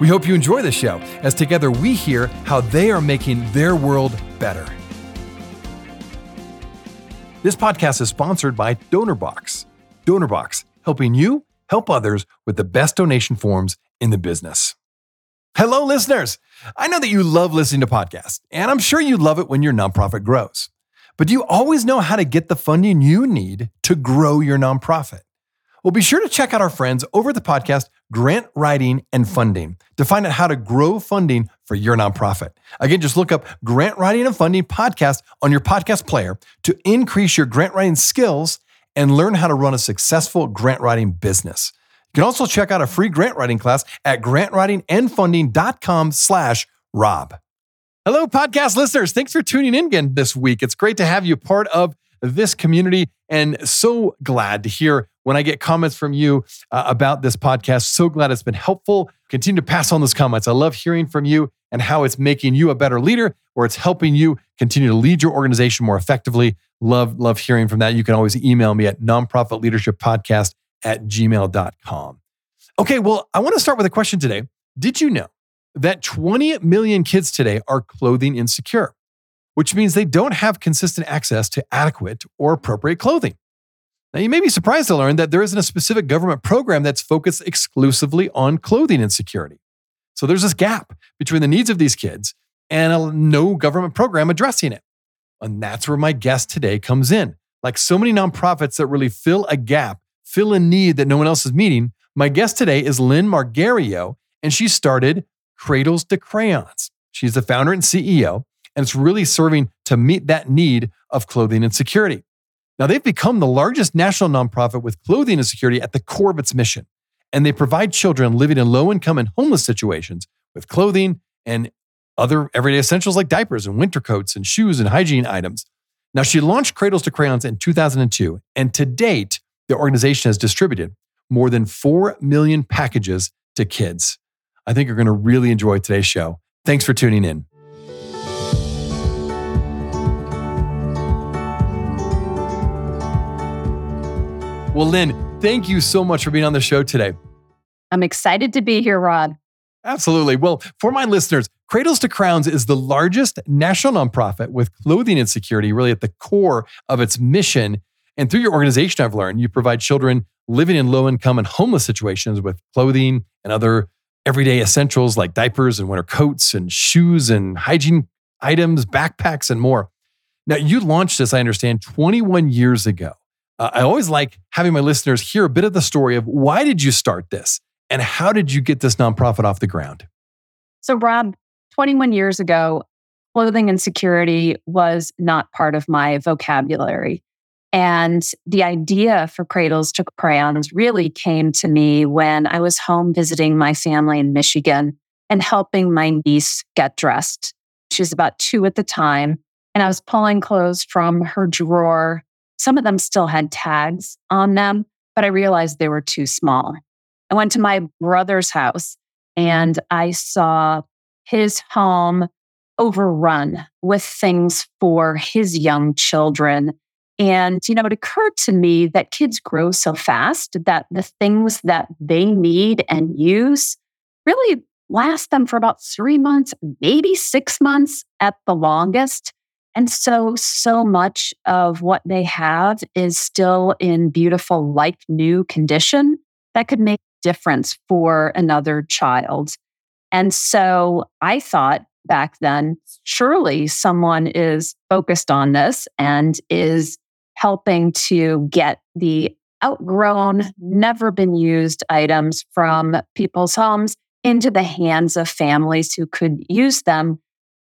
We hope you enjoy the show as together we hear how they are making their world better. This podcast is sponsored by DonorBox. DonorBox, helping you help others with the best donation forms in the business. Hello, listeners. I know that you love listening to podcasts, and I'm sure you love it when your nonprofit grows. But do you always know how to get the funding you need to grow your nonprofit? Well, be sure to check out our friends over at the podcast Grant Writing and Funding to find out how to grow funding for your nonprofit. Again, just look up Grant Writing and Funding podcast on your podcast player to increase your grant writing skills and learn how to run a successful grant writing business. You can also check out a free grant writing class at grantwritingandfunding.com slash Rob. Hello, podcast listeners. Thanks for tuning in again this week. It's great to have you part of this community and so glad to hear when I get comments from you uh, about this podcast. So glad it's been helpful. Continue to pass on those comments. I love hearing from you and how it's making you a better leader or it's helping you continue to lead your organization more effectively. Love, love hearing from that. You can always email me at nonprofitleadershippodcast at gmail.com. Okay, well, I want to start with a question today. Did you know that 20 million kids today are clothing insecure? which means they don't have consistent access to adequate or appropriate clothing. Now, you may be surprised to learn that there isn't a specific government program that's focused exclusively on clothing insecurity. So there's this gap between the needs of these kids and a, no government program addressing it. And that's where my guest today comes in. Like so many nonprofits that really fill a gap, fill a need that no one else is meeting, my guest today is Lynn Margherio, and she started Cradles to Crayons. She's the founder and CEO, and it's really serving to meet that need of clothing insecurity. Now, they've become the largest national nonprofit with clothing insecurity at the core of its mission. And they provide children living in low income and homeless situations with clothing and other everyday essentials like diapers and winter coats and shoes and hygiene items. Now, she launched Cradles to Crayons in 2002, and to date, the organization has distributed more than 4 million packages to kids. I think you're going to really enjoy today's show. Thanks for tuning in. Well, Lynn, thank you so much for being on the show today. I'm excited to be here, Rob. Absolutely. Well, for my listeners, Cradles to Crayons is the largest national nonprofit with clothing insecurity really at the core of its mission. And through your organization, I've learned you provide children living in low income and homeless situations with clothing and other everyday essentials like diapers and winter coats and shoes and hygiene items, backpacks, and more. Now, you launched this, I understand, 21 years ago. Uh, I always like having my listeners hear a bit of the story of why did you start this and how did you get this nonprofit off the ground? So, Rob, 21 years ago, clothing insecurity was not part of my vocabulary. And the idea for Cradles to Crayons really came to me when I was home visiting my family in Michigan and helping my niece get dressed. She was about two at the time. And I was pulling clothes from her drawer some of them still had tags on them, but I realized they were too small. I went to my brother's house and I saw his home overrun with things for his young children. And, you know, it occurred to me that kids grow so fast that the things that they need and use really last them for about three months, maybe six months at the longest. And so, so much of what they have is still in beautiful, like new condition that could make a difference for another child. And so I thought back then, surely someone is focused on this and is helping to get the outgrown, never been used items from people's homes into the hands of families who could use them.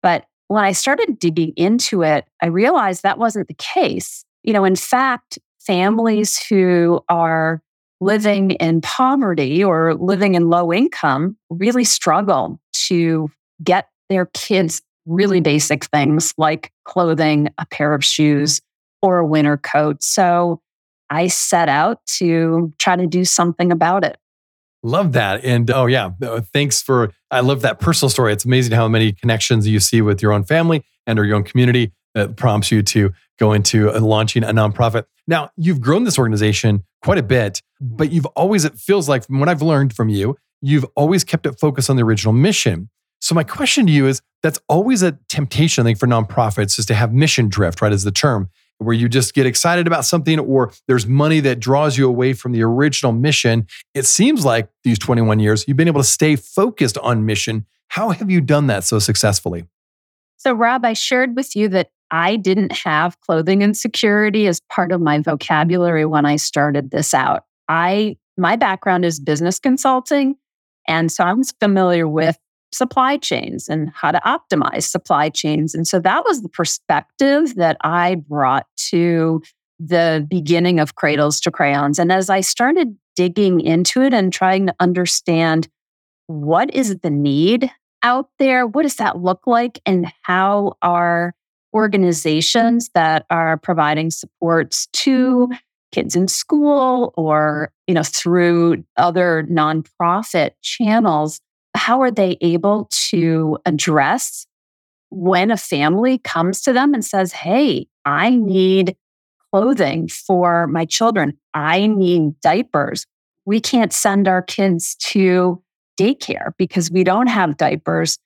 But when I started digging into it, I realized that wasn't the case. You know, in fact, families who are living in poverty or living in low income really struggle to get their kids really basic things like clothing, a pair of shoes, or a winter coat. So I set out to try to do something about it. Love that. And oh, yeah, uh, thanks for, I love that personal story. It's amazing how many connections you see with your own family and or your own community that prompts you to go into uh, launching a nonprofit. Now, you've grown this organization quite a bit, but you've always, it feels like from what I've learned from you, you've always kept it focused on the original mission. So my question to you is that's always a temptation, I think, for nonprofits is to have mission drift, right? As the term, where you just get excited about something or there's money that draws you away from the original mission. It seems like these 21 years, you've been able to stay focused on mission. How have you done that so successfully? So, Rob, I shared with you that I didn't have clothing insecurity as part of my vocabulary when I started this out. I my background is business consulting, and so I was familiar with supply chains and how to optimize supply chains. And so that was the perspective that I brought to the beginning of Cradles to Crayons. And as I started digging into it and trying to understand what is the need out there, what does that look like, and how are organizations that are providing supports to kids in school or you know through other nonprofit channels how are they able to address when a family comes to them and says, Hey, I need clothing for my children. I need diapers. We can't send our kids to daycare because we don't have diapers.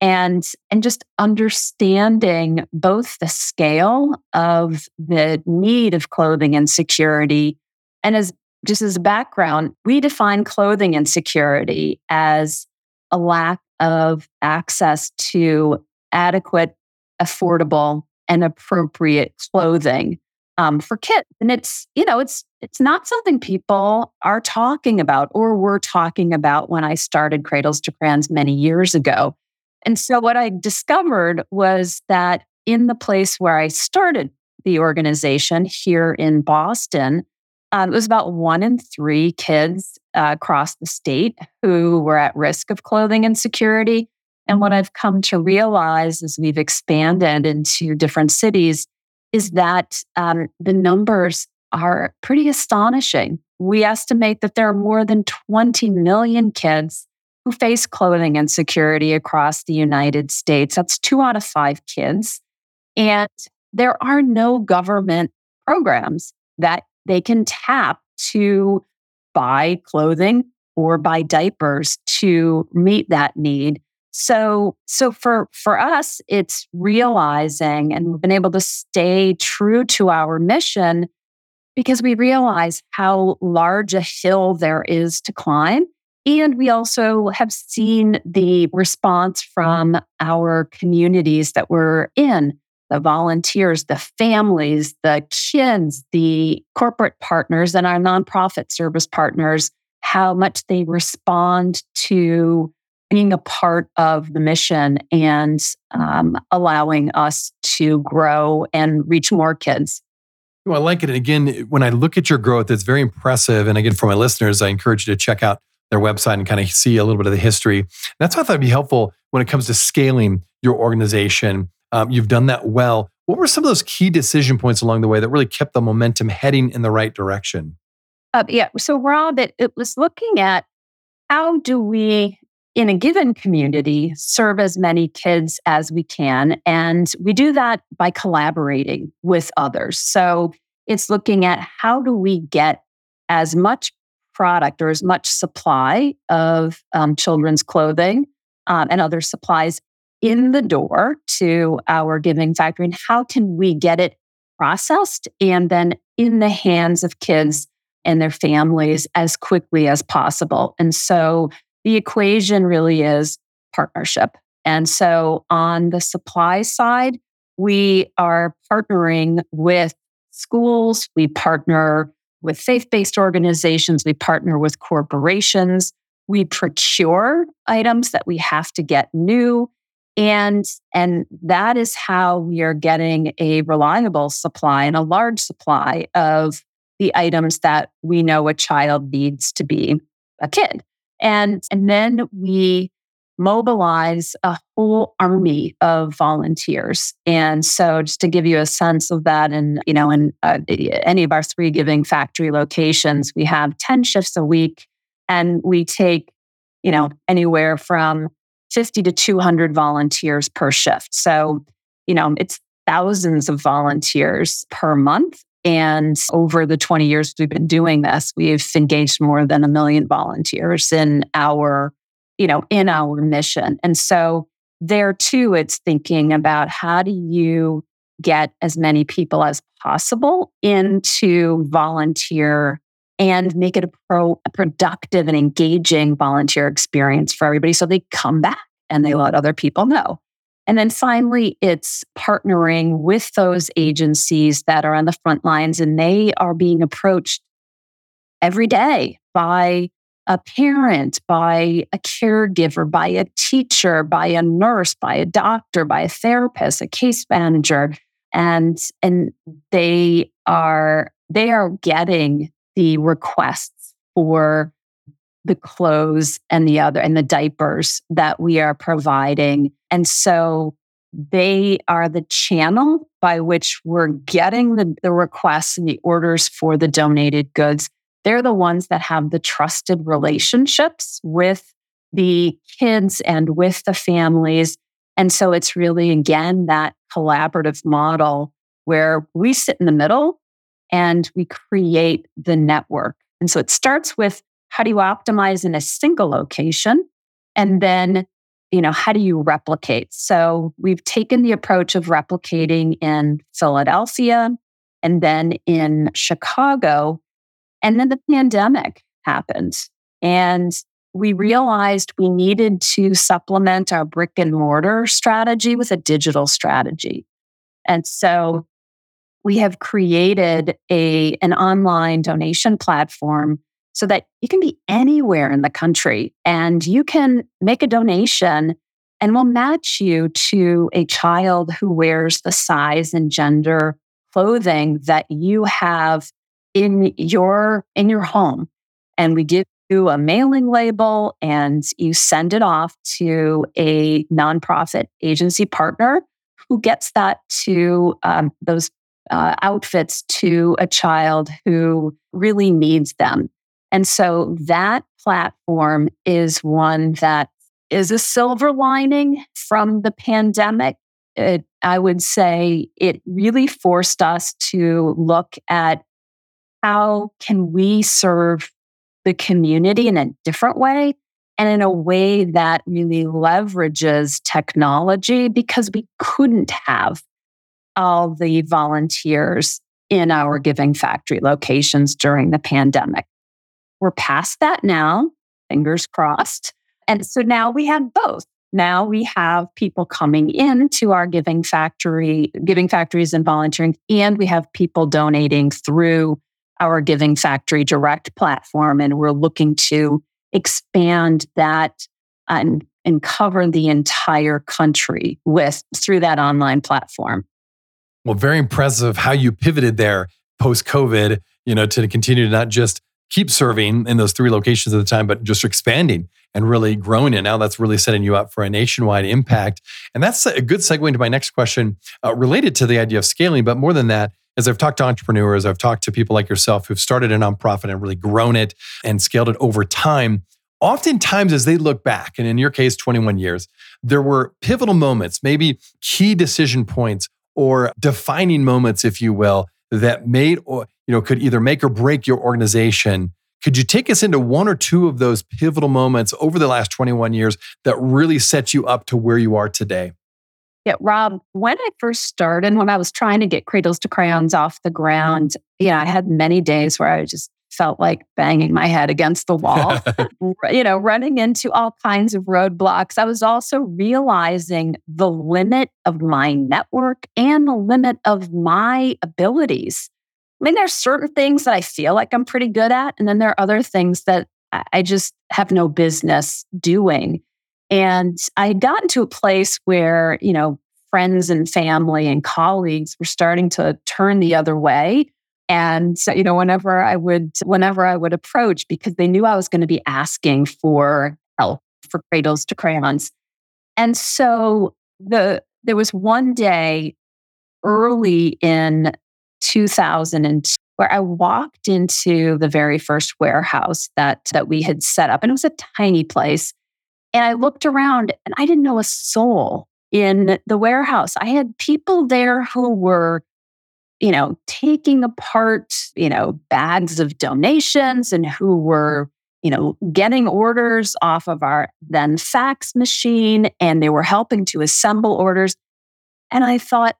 And, and just understanding both the scale of the need of clothing insecurity. And as just as a background, we define clothing insecurity as a lack of access to adequate, affordable, and appropriate clothing um, for kids. And it's, you know, it's it's not something people are talking about or were talking about when I started Cradles to Crayons many years ago. And so what I discovered was that in the place where I started the organization here in Boston, um, it was about one in three kids uh, across the state who were at risk of clothing insecurity. And what I've come to realize as we've expanded into different cities is that um, the numbers are pretty astonishing. We estimate that there are more than 20 million kids who face clothing insecurity across the United States. That's two out of five kids. And there are no government programs that they can tap to buy clothing or buy diapers to meet that need. So, so for, for us, it's realizing and we've been able to stay true to our mission because we realize how large a hill there is to climb. And we also have seen the response from our communities that we're in the volunteers, the families, the kids, the corporate partners, and our nonprofit service partners, how much they respond to being a part of the mission and um, allowing us to grow and reach more kids. Well, I like it. And again, when I look at your growth, it's very impressive. And again, for my listeners, I encourage you to check out their website and kind of see a little bit of the history. That's why I thought it'd be helpful when it comes to scaling your organization um, you've done that well. What were some of those key decision points along the way that really kept the momentum heading in the right direction? Uh, yeah. So, Rob, it, it was looking at how do we, in a given community, serve as many kids as we can. And we do that by collaborating with others. So, it's looking at how do we get as much product or as much supply of um, children's clothing um, and other supplies in the door to our giving factory and how can we get it processed and then in the hands of kids and their families as quickly as possible. And so the equation really is partnership. And so on the supply side, we are partnering with schools, we partner with faith based organizations, we partner with corporations, we procure items that we have to get new and, and that is how we are getting a reliable supply and a large supply of the items that we know a child needs to be a kid. And, and then we mobilize a whole army of volunteers. And so just to give you a sense of that and you know in uh, any of our three giving factory locations, we have 10 shifts a week and we take you know anywhere from 50 to 200 volunteers per shift. So, you know, it's thousands of volunteers per month. And over the 20 years we've been doing this, we've engaged more than a million volunteers in our you know, in our mission. And so there too, it's thinking about how do you get as many people as possible into volunteer and make it a pro a productive and engaging volunteer experience for everybody so they come back and they let other people know. And then finally, it's partnering with those agencies that are on the front lines and they are being approached every day by a parent, by a caregiver, by a teacher, by a nurse, by a doctor, by a therapist, a case manager. And, and they are they are getting the requests for the clothes and the other and the diapers that we are providing. And so they are the channel by which we're getting the, the requests and the orders for the donated goods they're the ones that have the trusted relationships with the kids and with the families. And so it's really, again, that collaborative model where we sit in the middle and we create the network. And so it starts with how do you optimize in a single location? And then, you know, how do you replicate? So we've taken the approach of replicating in Philadelphia and then in Chicago and then the pandemic happened. And we realized we needed to supplement our brick and mortar strategy with a digital strategy. And so we have created a, an online donation platform so that you can be anywhere in the country and you can make a donation and we'll match you to a child who wears the size and gender clothing that you have in your in your home. And we give you a mailing label and you send it off to a nonprofit agency partner who gets that to um, those uh, outfits to a child who really needs them. And so that platform is one that is a silver lining from the pandemic. It, I would say it really forced us to look at how can we serve the community in a different way and in a way that really leverages technology because we couldn't have all the volunteers in our Giving Factory locations during the pandemic. We're past that now, fingers crossed. And so now we have both. Now we have people coming in to our Giving Factory, Giving Factories and volunteering, and we have people donating through our Giving Factory Direct platform, and we're looking to expand that and, and cover the entire country with through that online platform. Well, very impressive how you pivoted there post COVID, you know, to continue to not just keep serving in those three locations at the time, but just expanding and really growing it. Now that's really setting you up for a nationwide impact. And that's a good segue into my next question uh, related to the idea of scaling. But more than that, as I've talked to entrepreneurs, I've talked to people like yourself who've started a nonprofit and really grown it and scaled it over time. Oftentimes, as they look back, and in your case, 21 years, there were pivotal moments, maybe key decision points or defining moments, if you will, that made or you know could either make or break your organization. Could you take us into one or two of those pivotal moments over the last 21 years that really set you up to where you are today? Yeah, Rob, when I first started, when I was trying to get Cradles to Crayons off the ground, you know, I had many days where I just felt like banging my head against the wall, you know, running into all kinds of roadblocks. I was also realizing the limit of my network and the limit of my abilities. I mean, there's certain things that I feel like I'm pretty good at, and then there are other things that I just have no business doing. And I had gotten to a place where, you know, friends and family and colleagues were starting to turn the other way. And you know, whenever I would, whenever I would approach, because they knew I was going to be asking for help for Cradles to Crayons. And so the there was one day early in 2002 where I walked into the very first warehouse that that we had set up and it was a tiny place and I looked around and I didn't know a soul in the warehouse. I had people there who were you know taking apart you know bags of donations and who mm. were you know getting orders off of our then fax machine and they were helping to assemble orders and I thought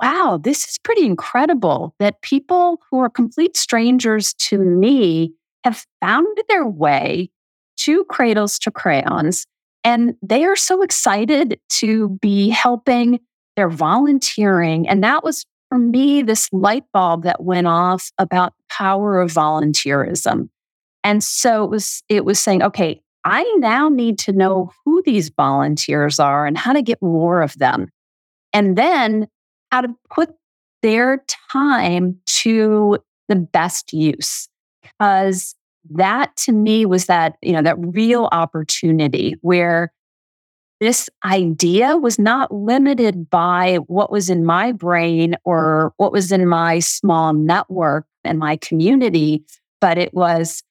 wow, this is pretty incredible that people who are complete strangers to me have found their way to Cradles to Crayons. And they are so excited to be helping. They're volunteering. And that was for me this light bulb that went off about power of volunteerism. And so it was it was saying, okay, I now need to know who these volunteers are and how to get more of them. And then how to put their time to the best use. Because that to me was that, you know, that real opportunity where this idea was not limited by what was in my brain or mm-hmm. what was in my small network and my community, but it was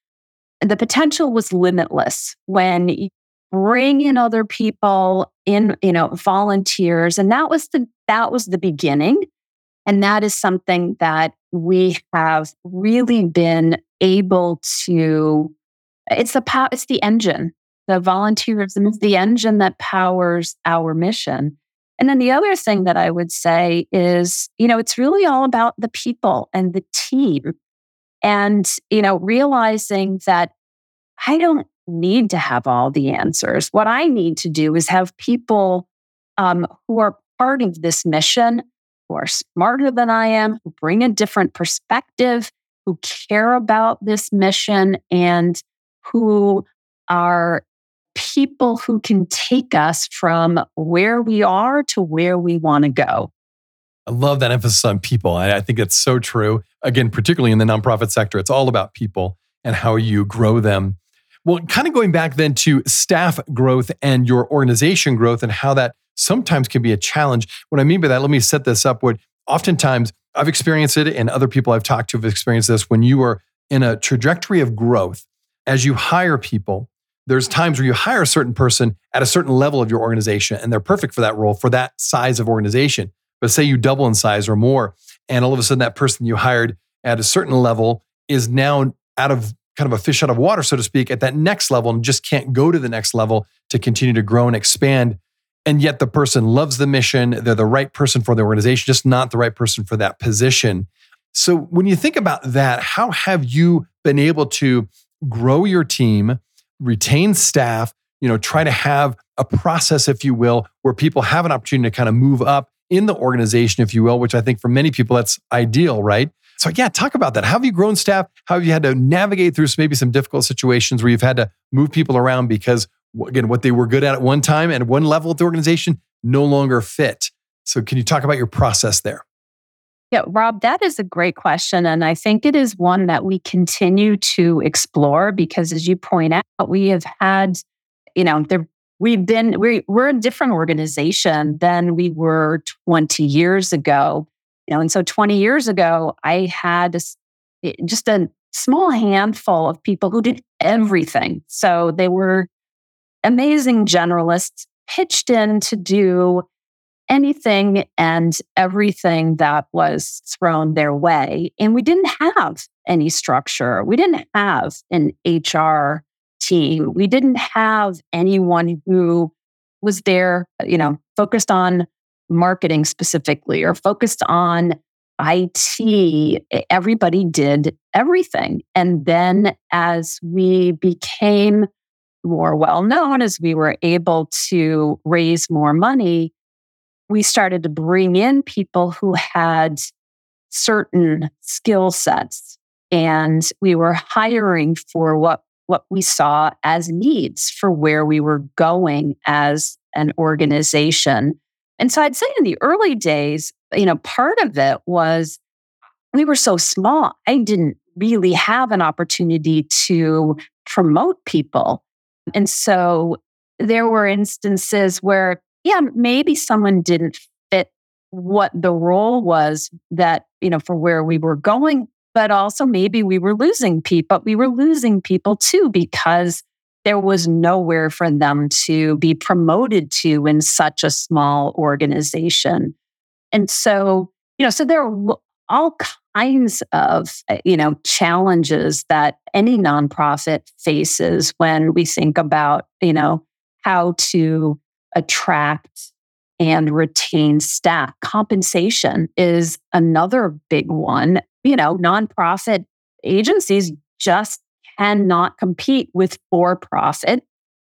the potential was limitless when you bring in other people in, you know, volunteers. And that was the that was the beginning. And that is something that we have really been able to, it's the power, it's the engine. The volunteerism is the engine that powers our mission. And then the other thing that I would say is, you know, it's really all about the people and the team. And, you know, realizing that I don't need to have all the answers. What I need to do is have people um, who are part of this mission who are smarter than I am, who bring a different perspective, who care about this mission, and who are people who can take us from where we are to where we want to go. I love that emphasis on people. I, think it's so true. Again, particularly in the nonprofit sector, it's all about people and how you grow them. Well, kind of going back then to staff growth and your organization growth and how that sometimes can be a challenge. What I mean by that, let me set this up. What oftentimes I've experienced it, and other people I've talked to have experienced this when you are in a trajectory of growth, as you hire people, there's times where you hire a certain person at a certain level of your organization and they're perfect for that role for that size of organization. But say you double in size or more, and all of a sudden that person you hired at a certain level is now out of kind of a fish out of water, so to speak, at that next level and just can't go to the next level to continue to grow and expand and yet the person loves the mission. They're the right person for the organization, just not the right person for that position. So when you think about that, how have you been able to grow your team, retain staff, you know, try to have a process, if you will, where people have an opportunity to kind of move up in the organization, if you will, which I think for many people that's ideal, right? So yeah, talk about that. How have you grown staff? How have you had to navigate through maybe some difficult situations where you've had to move people around because again, what they were good at at one time and one level of the organization no longer fit. So, can you talk about your process there? Yeah, Rob, that is a great question. And I think it is one that we continue to explore because, as you point out, we have had, you know, there, we've been, we, we're a different organization than we were 20 years ago. You know, and so 20 years ago, I had eh, just a small handful of people who did everything. So they were amazing generalists pitched in to do anything and everything that was thrown their way. And we didn't have any structure. We didn't have an HR team. We didn't have anyone who was there, you know, focused on marketing specifically or focused on IT. Everybody did everything. And then as we became more well known, as we were able to raise more money, we started to bring in people who had certain skill sets and we were hiring for what what we saw as needs for where we were going as an organization. And so I'd say in the early days, you know, part of it was we were so small. I didn't really have an opportunity to promote people and so there were instances where, yeah, maybe someone didn't fit what the role was that, you know, for where we were going, but also maybe we were losing people. But we were losing people too because there was nowhere for them to be promoted to in such a small organization. And so, you know, so there are all kinds of, uh, you know, challenges that any nonprofit faces when we think about, you know, how to attract and retain staff. Compensation is another big one. You know, nonprofit agencies just cannot compete with for profit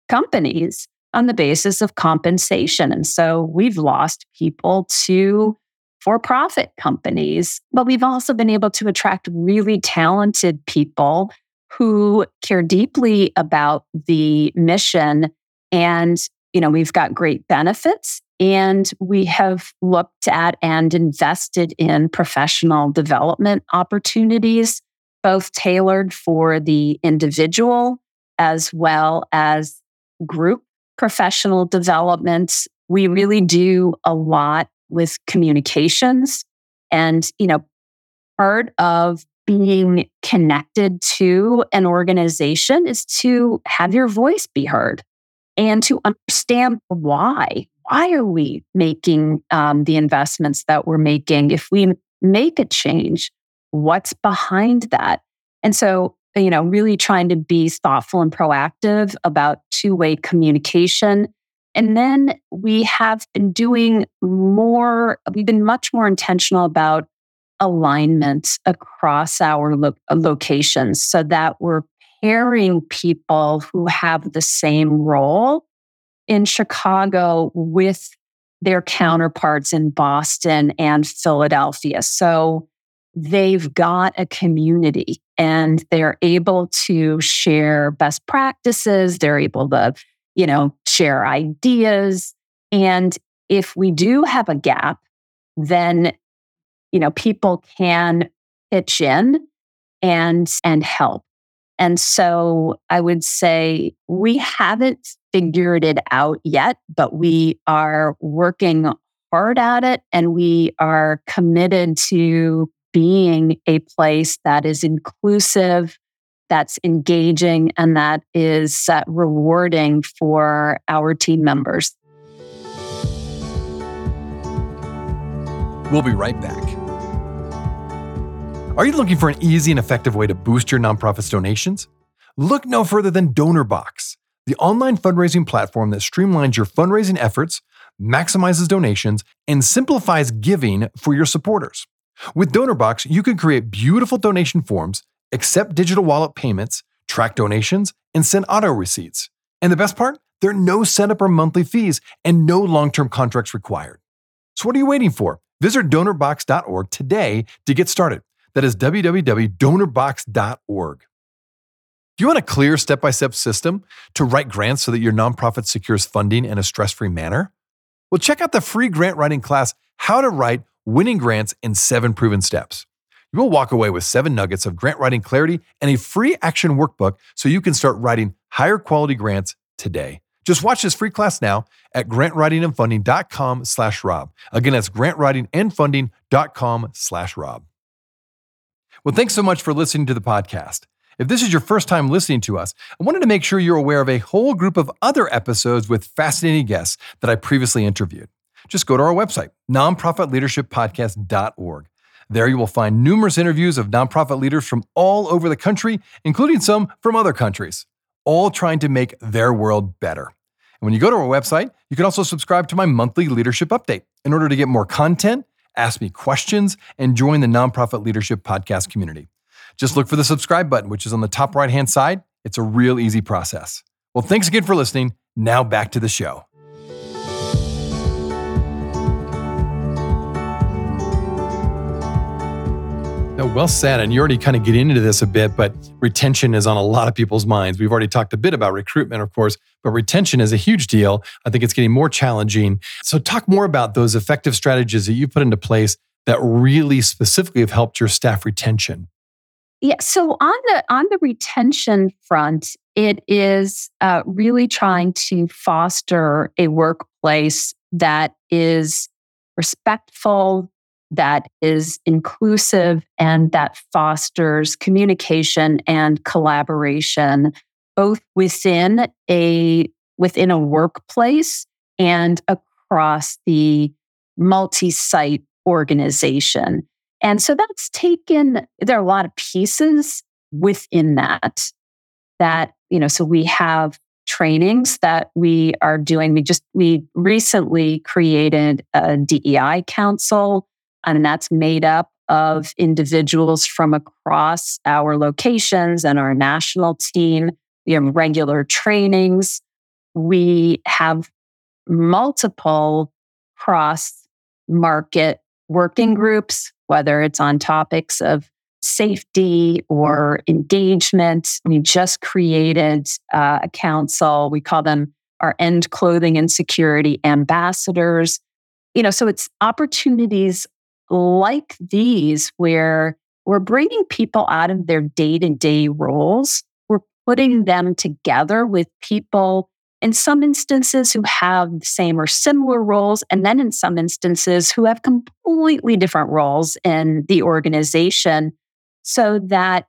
companies on the basis of compensation. And so we've lost people to for profit companies, but we've also been able to attract really talented people who care deeply about the mission. And, you know, we've got great benefits and we have looked at and invested in professional development opportunities, both tailored for the individual as well as group professional development. We really do a lot with communications. And, you know, part of being connected to an organization is to have your voice be heard and to understand why. Why are we making um, the investments that we're making? If we make a change, what's behind that? And so, you know, really trying to be thoughtful and proactive about two way communication and then we have been doing more, we've been much more intentional about alignment across our lo- locations so that we're pairing people who have the same role in Chicago with their counterparts in Boston and Philadelphia. So they've got a community and they're able to share best practices. They're able to you know, share ideas. And if we do have a gap, then, you know, people can pitch in and and help. And so I would say we haven't figured it out yet, but we are working hard at it and we are committed to being a place that is inclusive that's engaging and that is uh, rewarding for our team members. We'll be right back. Are you looking for an easy and effective way to boost your nonprofit's donations? Look no further than DonorBox, the online fundraising platform that streamlines your fundraising efforts, maximizes donations, and simplifies giving for your supporters. With DonorBox, you can create beautiful donation forms accept digital wallet payments, track donations, and send auto receipts. And the best part? There are no setup or monthly fees and no long term contracts required. So, what are you waiting for? Visit donorbox.org today to get started. That is www.donorbox.org. Do you want a clear step by step system to write grants so that your nonprofit secures funding in a stress free manner? Well, check out the free grant writing class, How to Write Winning Grants in Seven Proven Steps. You will walk away with seven nuggets of grant writing clarity and a free action workbook so you can start writing higher quality grants today. Just watch this free class now at grantwritingandfunding.com slash Rob. Again, that's grantwritingandfunding.com slash Rob. Well, thanks so much for listening to the podcast. If this is your first time listening to us, I wanted to make sure you're aware of a whole group of other episodes with fascinating guests that I previously interviewed. Just go to our website, nonprofitleadershippodcast.org. There you will find numerous interviews of nonprofit leaders from all over the country, including some from other countries, all trying to make their world better. And when you go to our website, you can also subscribe to my monthly leadership update in order to get more content, ask me questions, and join the Nonprofit Leadership Podcast community. Just look for the subscribe button, which is on the top right hand side. It's a real easy process. Well, thanks again for listening. Now back to the show. No, well said. And you already kind of get into this a bit, but retention is on a lot of people's minds. We've already talked a bit about recruitment, of course, but retention is a huge deal. I think it's getting more challenging. So, talk more about those effective strategies that you put into place that really specifically have helped your staff retention. Yeah. So on the on the retention front, it is uh, really trying to foster a workplace that is respectful, that is inclusive, and that fosters communication and collaboration, both within a within a workplace and across the multi-site organization. And so that's taken, there are a lot of pieces within that. That, you know, so we have trainings that we are doing. We just, we recently created a DEI council, and that's made up of individuals from across our locations and our national team. We have regular trainings. We have multiple cross market working groups, whether it's on topics of safety or engagement. We just created uh, a council. We call them our end clothing insecurity ambassadors. You know, so it's opportunities like these where we're bringing people out of their day to day roles. We're putting them together with people in some instances who have the same or similar roles, and then in some instances who have completely different roles in the organization, so that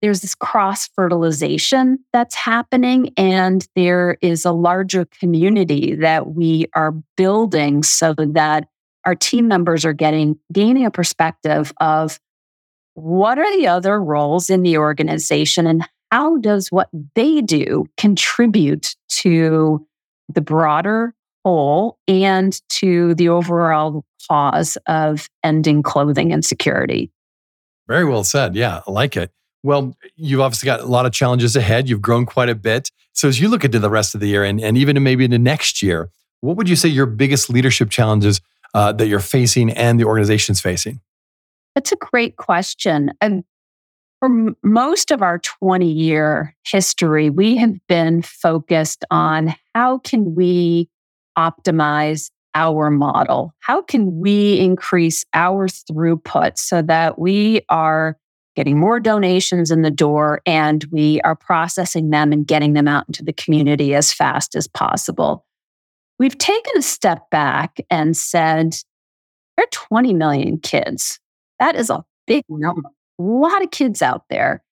there's this cross fertilization that's happening, and there is a larger community that we are building so that our team members are getting gaining a perspective of what are the other roles in the organization and how does what they do contribute to the broader whole and to the overall cause of ending clothing insecurity? Very well said. Yeah, I like it. Well, you've obviously got a lot of challenges ahead. You've grown quite a bit. So as you look into the rest of the year and, and even maybe into next year, what would you say your biggest leadership challenges uh, that you're facing and the organization's facing? That's a great question. And for m- most of our 20 year history, we have been focused on how can we optimize our model? How can we increase our throughput so that we are getting more donations in the door and we are processing them and getting them out into the community as fast as possible? We've taken a step back and said, there are 20 million kids. That is a big number a lot of kids out there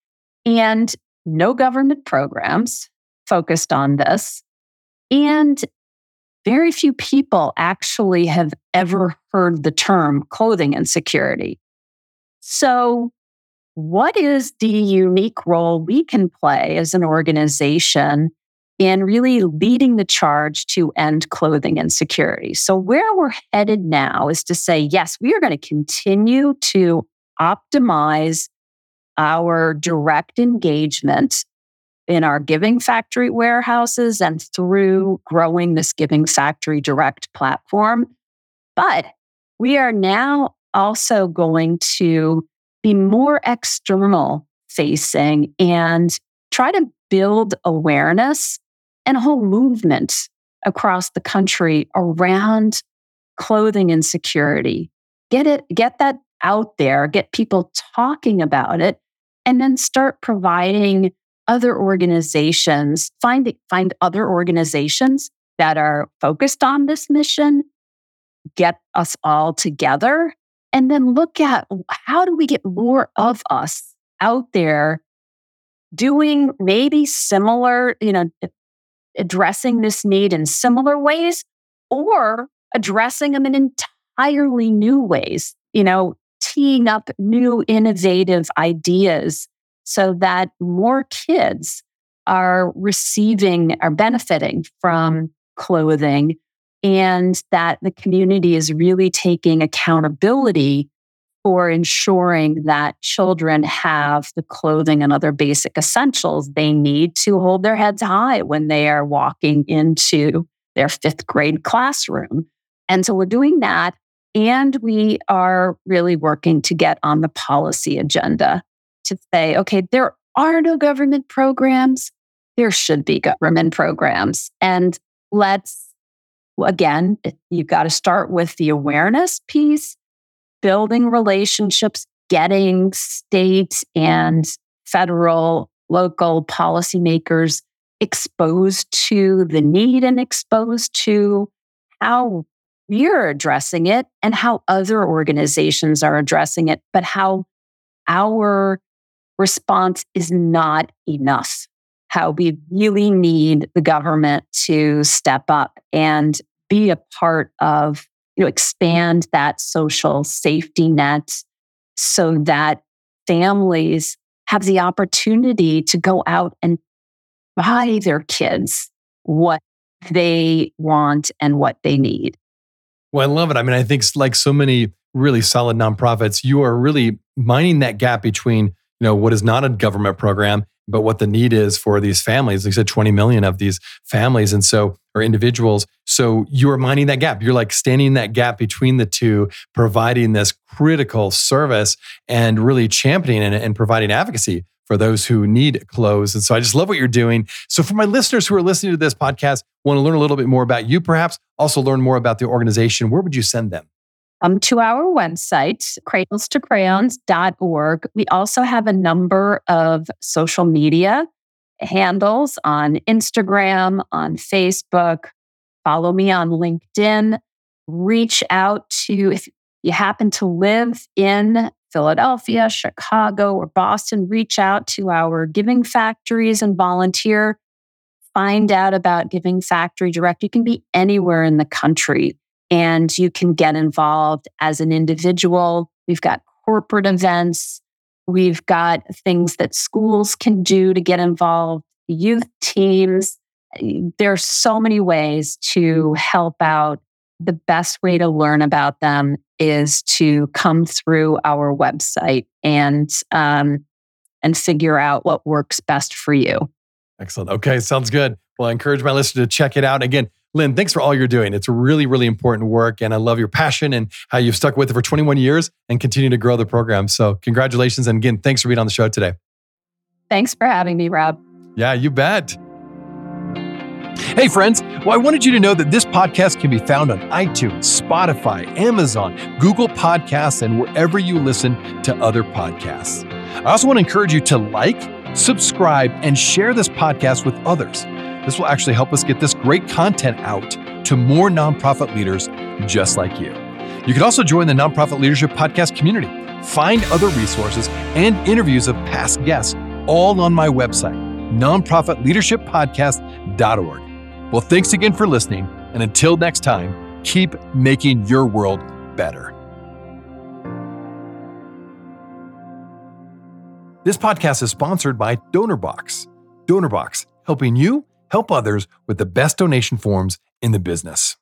and no government programs focused on this. And very few people actually have ever heard the term clothing insecurity. So, what is the unique role we can play as an organization in really leading the charge to end clothing insecurity? So, where we're headed now is to say, yes, we are going to continue to optimize our direct engagement in our Giving Factory warehouses and through growing this Giving Factory direct platform. But we are now also going to be more external facing and try to build awareness and a whole movement across the country around clothing insecurity. Get it, get that out there, get people talking about it, and then start providing other organizations, find, find other organizations that are focused on this mission, get us all together, and then look at how do we get more of us out there doing maybe similar, you know, addressing this need in similar ways or addressing them in entirely new ways. You know, teeing up new innovative ideas so that more kids are receiving, are benefiting from clothing, and that the community is really taking accountability for ensuring that children have the clothing and other basic essentials they need to hold their heads high when they are walking into their fifth grade classroom. And so we're doing that and we are really working to get on the policy agenda to say, okay, there are no government programs. There should be government programs. And let's, again, you've got to start with the awareness piece, building relationships, getting state and federal, local policymakers exposed to the need and exposed to how we're addressing it and how other organizations are addressing it, but how our response is not enough. How we really need the government to step up and be a part of, you know, expand that social safety net so that families have the opportunity to go out and buy their kids what they want and what they need. Well, I love it. I mean, I think like so many really solid nonprofits, you are really mining that gap between, you know, what is not a government program, but what the need is for these families. Like I said, 20 million of these families and so or individuals. So you are mining that gap. You're like standing in that gap between the two, providing this critical service and really championing and, and providing advocacy for those who need clothes. And so I just love what you're doing. So for my listeners who are listening to this podcast, want to learn a little bit more about you, perhaps also learn more about the organization, where would you send them? Um, to our website, cradlestocrayons.org. We also have a number of social media handles on Instagram, on Facebook. Follow me on LinkedIn. Reach out to, if you happen to live in Philadelphia, Chicago, or Boston, reach out to our giving factories and volunteer. Find out about Giving Factory Direct. You can be anywhere in the country and you can get involved as an individual. We've got corporate events. We've got things that schools can do to get involved, youth teams. There are so many ways to help out. The best way to learn about them is to come through our website and um, and figure out what works best for you. Excellent. Okay, sounds good. Well, I encourage my listeners to check it out. Again, Lynn, thanks for all you're doing. It's really, really important work. And I love your passion and how you've stuck with it for 21 years and continue to grow the program. So, congratulations. And again, thanks for being on the show today. Thanks for having me, Rob. Yeah, you bet. Hey, friends. Well, I wanted you to know that this podcast can be found on iTunes, Spotify, Amazon, Google Podcasts, and wherever you listen to other podcasts. I also want to encourage you to like, subscribe, and share this podcast with others. This will actually help us get this great content out to more nonprofit leaders just like you. You can also join the Nonprofit Leadership Podcast community, find other resources and interviews of past guests all on my website, nonprofitleadershippodcast.org. Well, thanks again for listening. And until next time, keep making your world better. This podcast is sponsored by DonorBox. DonorBox, helping you help others with the best donation forms in the business.